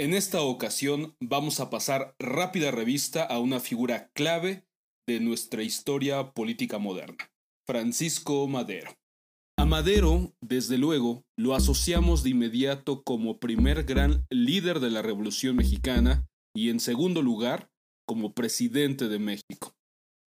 En esta ocasión vamos a pasar rápida revista a una figura clave de nuestra historia política moderna, Francisco Madero. A Madero, desde luego, lo asociamos de inmediato como primer gran líder de la Revolución Mexicana y en segundo lugar, como presidente de México.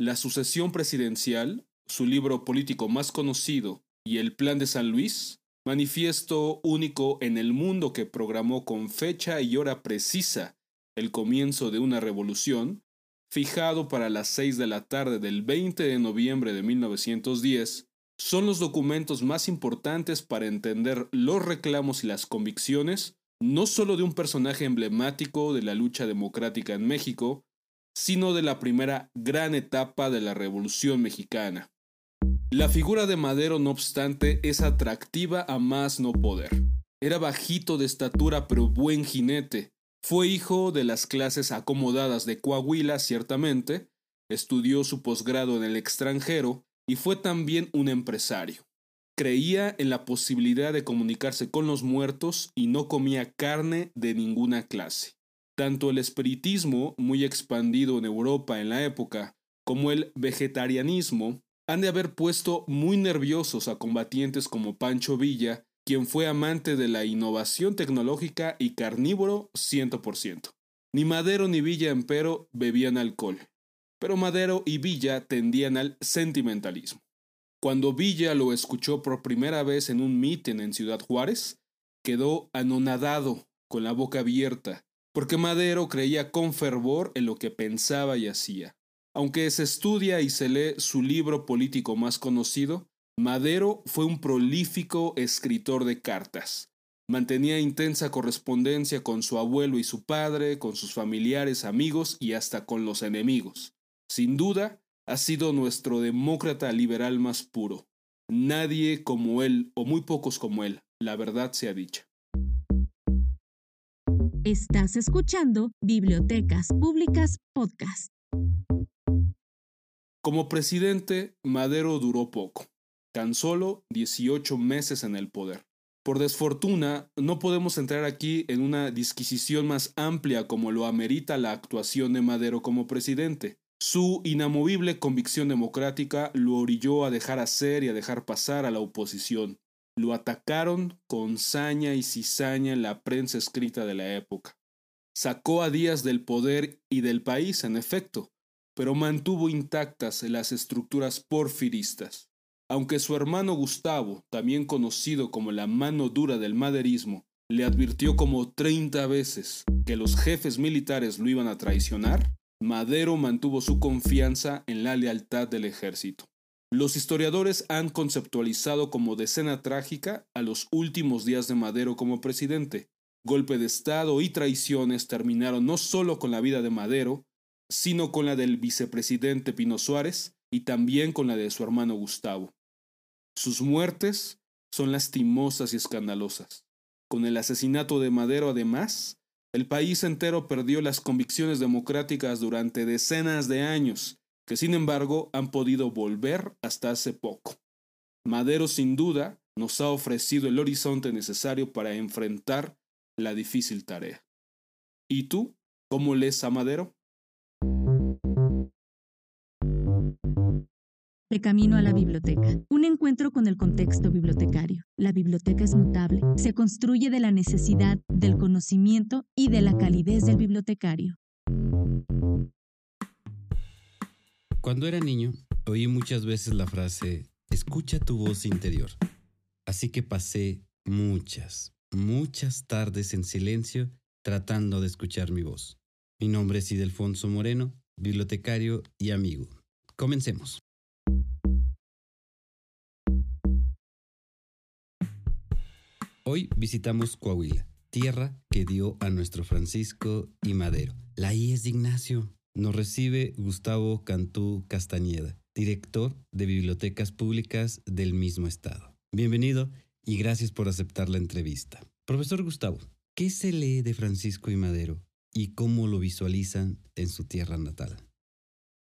La sucesión presidencial, su libro político más conocido y el Plan de San Luis manifiesto único en el mundo que programó con fecha y hora precisa el comienzo de una revolución, fijado para las 6 de la tarde del 20 de noviembre de 1910, son los documentos más importantes para entender los reclamos y las convicciones, no solo de un personaje emblemático de la lucha democrática en México, sino de la primera gran etapa de la Revolución Mexicana. La figura de Madero, no obstante, es atractiva a más no poder. Era bajito de estatura pero buen jinete. Fue hijo de las clases acomodadas de Coahuila, ciertamente, estudió su posgrado en el extranjero y fue también un empresario. Creía en la posibilidad de comunicarse con los muertos y no comía carne de ninguna clase. Tanto el espiritismo, muy expandido en Europa en la época, como el vegetarianismo han de haber puesto muy nerviosos a combatientes como Pancho Villa, quien fue amante de la innovación tecnológica y carnívoro 100%. Ni Madero ni Villa, empero, bebían alcohol, pero Madero y Villa tendían al sentimentalismo. Cuando Villa lo escuchó por primera vez en un mitin en Ciudad Juárez, quedó anonadado, con la boca abierta, porque Madero creía con fervor en lo que pensaba y hacía. Aunque se estudia y se lee su libro político más conocido, Madero fue un prolífico escritor de cartas. Mantenía intensa correspondencia con su abuelo y su padre, con sus familiares, amigos y hasta con los enemigos. Sin duda, ha sido nuestro demócrata liberal más puro. Nadie como él, o muy pocos como él, la verdad sea dicha. Estás escuchando Bibliotecas Públicas Podcast. Como presidente, Madero duró poco, tan solo 18 meses en el poder. Por desfortuna, no podemos entrar aquí en una disquisición más amplia como lo amerita la actuación de Madero como presidente. Su inamovible convicción democrática lo orilló a dejar hacer y a dejar pasar a la oposición. Lo atacaron con saña y cizaña en la prensa escrita de la época. Sacó a Díaz del poder y del país, en efecto, pero mantuvo intactas las estructuras porfiristas. Aunque su hermano Gustavo, también conocido como la mano dura del maderismo, le advirtió como 30 veces que los jefes militares lo iban a traicionar, Madero mantuvo su confianza en la lealtad del ejército. Los historiadores han conceptualizado como decena trágica a los últimos días de Madero como presidente. Golpe de Estado y traiciones terminaron no solo con la vida de Madero, sino con la del vicepresidente Pino Suárez y también con la de su hermano Gustavo. Sus muertes son lastimosas y escandalosas. Con el asesinato de Madero, además, el país entero perdió las convicciones democráticas durante decenas de años, que sin embargo han podido volver hasta hace poco. Madero sin duda nos ha ofrecido el horizonte necesario para enfrentar la difícil tarea. ¿Y tú? ¿Cómo lees a Madero? De camino a la biblioteca. Un encuentro con el contexto bibliotecario. La biblioteca es mutable. Se construye de la necesidad, del conocimiento y de la calidez del bibliotecario. Cuando era niño, oí muchas veces la frase, escucha tu voz interior. Así que pasé muchas, muchas tardes en silencio tratando de escuchar mi voz. Mi nombre es Idelfonso Moreno, bibliotecario y amigo. Comencemos. Hoy visitamos Coahuila, tierra que dio a nuestro Francisco y Madero. La I es de Ignacio. Nos recibe Gustavo Cantú Castañeda, director de Bibliotecas Públicas del mismo estado. Bienvenido y gracias por aceptar la entrevista. Profesor Gustavo, ¿qué se lee de Francisco y Madero y cómo lo visualizan en su tierra natal?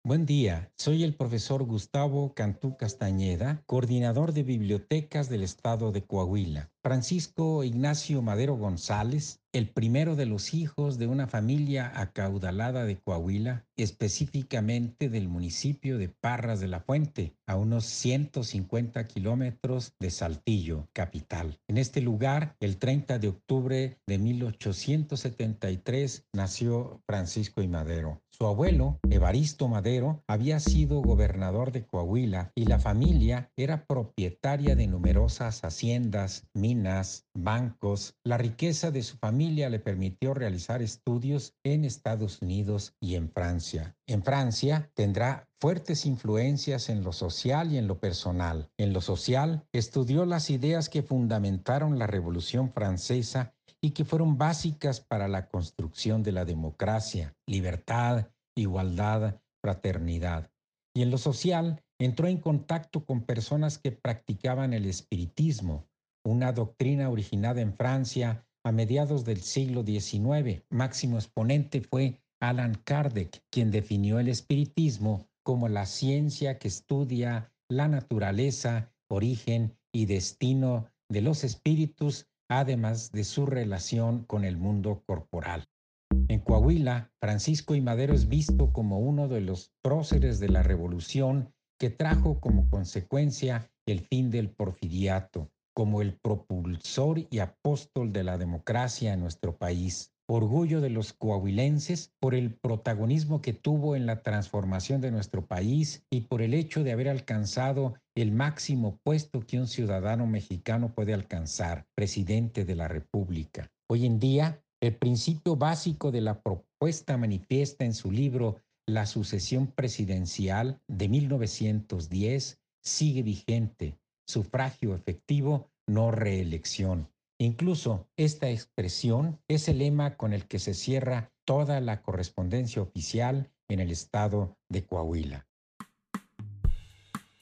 Buen día, soy el profesor Gustavo Cantú Castañeda, coordinador de bibliotecas del estado de Coahuila. Francisco Ignacio Madero González, el primero de los hijos de una familia acaudalada de Coahuila, específicamente del municipio de Parras de la Fuente, a unos 150 kilómetros de Saltillo, capital. En este lugar, el 30 de octubre de 1873, nació Francisco y Madero. Su abuelo, Evaristo Madero, había sido gobernador de Coahuila y la familia era propietaria de numerosas haciendas, bancos. La riqueza de su familia le permitió realizar estudios en Estados Unidos y en Francia. En Francia tendrá fuertes influencias en lo social y en lo personal. En lo social, estudió las ideas que fundamentaron la Revolución Francesa y que fueron básicas para la construcción de la democracia, libertad, igualdad, fraternidad. Y en lo social, entró en contacto con personas que practicaban el espiritismo, una doctrina originada en Francia a mediados del siglo XIX. Máximo exponente fue Alan Kardec, quien definió el espiritismo como la ciencia que estudia la naturaleza, origen y destino de los espíritus además de su relación con el mundo corporal. En Coahuila, Francisco y Madero es visto como uno de los próceres de la revolución que trajo como consecuencia el fin del porfiriato, como el propulsor y apóstol de la democracia en nuestro país orgullo de los coahuilenses por el protagonismo que tuvo en la transformación de nuestro país y por el hecho de haber alcanzado el máximo puesto que un ciudadano mexicano puede alcanzar, presidente de la República. Hoy en día, el principio básico de la propuesta manifiesta en su libro La sucesión presidencial de 1910 sigue vigente, sufragio efectivo, no reelección. Incluso esta expresión es el lema con el que se cierra toda la correspondencia oficial en el estado de Coahuila.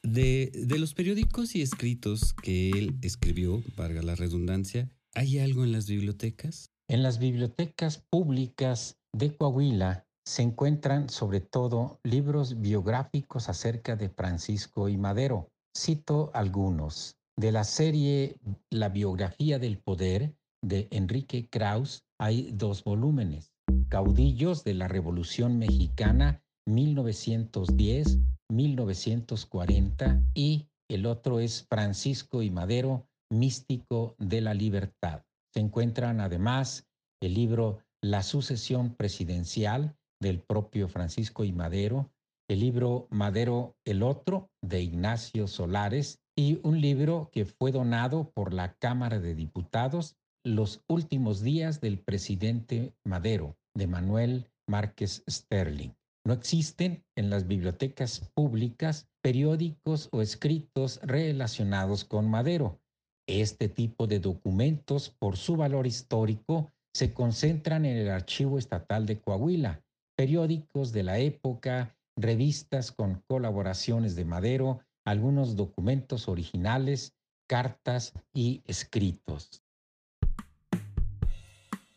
De, los periódicos y escritos que él escribió, valga la redundancia, ¿hay algo en las bibliotecas? En las bibliotecas públicas de Coahuila se encuentran sobre todo libros biográficos acerca de Francisco y Madero. Cito algunos. De la serie La biografía del poder de Enrique Kraus hay dos volúmenes, Caudillos de la Revolución Mexicana 1910-1940 y el otro es Francisco y Madero, Místico de la Libertad. Se encuentran además el libro La sucesión presidencial del propio Francisco y Madero, el libro Madero el Otro de Ignacio Solares y un libro que fue donado por la Cámara de Diputados Los últimos días del presidente Madero, de Manuel Márquez Sterling. No existen en las bibliotecas públicas periódicos o escritos relacionados con Madero. Este tipo de documentos, por su valor histórico, se concentran en el Archivo Estatal de Coahuila, periódicos de la época, revistas con colaboraciones de Madero algunos documentos originales, cartas y escritos.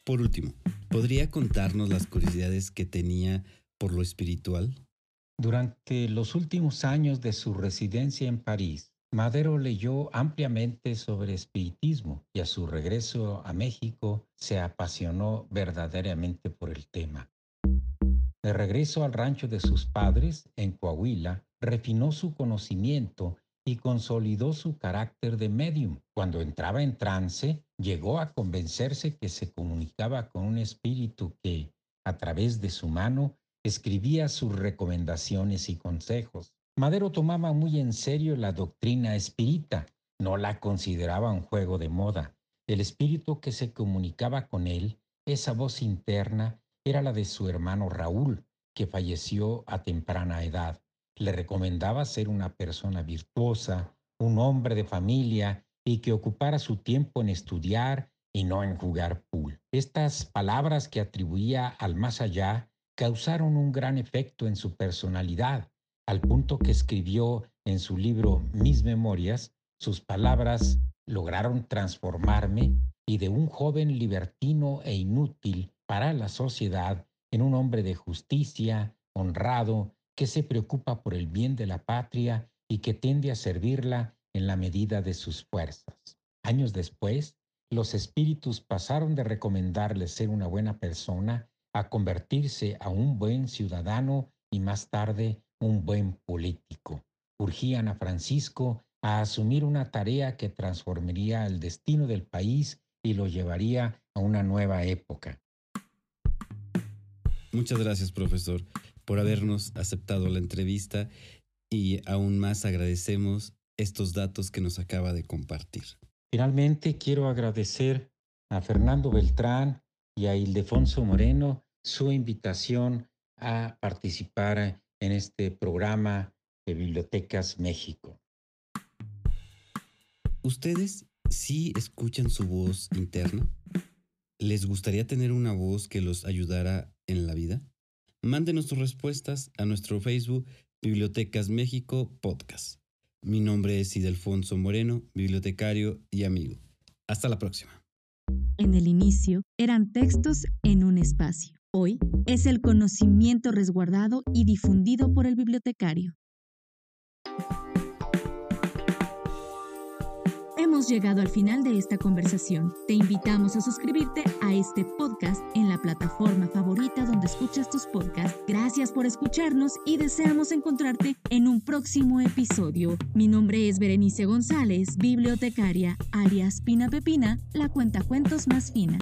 Por último, ¿podría contarnos las curiosidades que tenía por lo espiritual? Durante los últimos años de su residencia en París, Madero leyó ampliamente sobre espiritismo y a su regreso a México se apasionó verdaderamente por el tema. De regreso al rancho de sus padres, en Coahuila, refinó su conocimiento y consolidó su carácter de medium. Cuando entraba en trance, llegó a convencerse que se comunicaba con un espíritu que, a través de su mano, escribía sus recomendaciones y consejos. Madero tomaba muy en serio la doctrina espírita, no la consideraba un juego de moda. El espíritu que se comunicaba con él, esa voz interna, era la de su hermano Raúl, que falleció a temprana edad. Le recomendaba ser una persona virtuosa, un hombre de familia y que ocupara su tiempo en estudiar y no en jugar pool. Estas palabras que atribuía al más allá causaron un gran efecto en su personalidad, al punto que escribió en su libro Mis Memorias, sus palabras lograron transformarme y de un joven libertino e inútil para la sociedad en un hombre de justicia, honrado que se preocupa por el bien de la patria y que tiende a servirla en la medida de sus fuerzas. Años después, los espíritus pasaron de recomendarle ser una buena persona a convertirse a un buen ciudadano y más tarde un buen político. Urgían a Francisco a asumir una tarea que transformaría el destino del país y lo llevaría a una nueva época. Muchas gracias, profesor, por habernos aceptado la entrevista y aún más agradecemos estos datos que nos acaba de compartir. Finalmente, quiero agradecer a Fernando Beltrán y a Ildefonso Moreno su invitación a participar en este programa de Bibliotecas México. ¿Ustedes sí escuchan su voz interna? ¿Les gustaría tener una voz que los ayudara en la vida? Mándenos sus respuestas a nuestro Facebook Bibliotecas México Podcast. Mi nombre es Idelfonso Moreno, bibliotecario y amigo. Hasta la próxima. En el inicio eran textos en un espacio. Hoy es el conocimiento resguardado y difundido por el bibliotecario. Hemos llegado al final de esta conversación. Te invitamos a suscribirte a este podcast en la plataforma favorita donde escuchas tus podcasts. Gracias por escucharnos y deseamos encontrarte en un próximo episodio. Mi nombre es Berenice González, bibliotecaria, alias Pina Pepina, la cuenta cuentos más fina.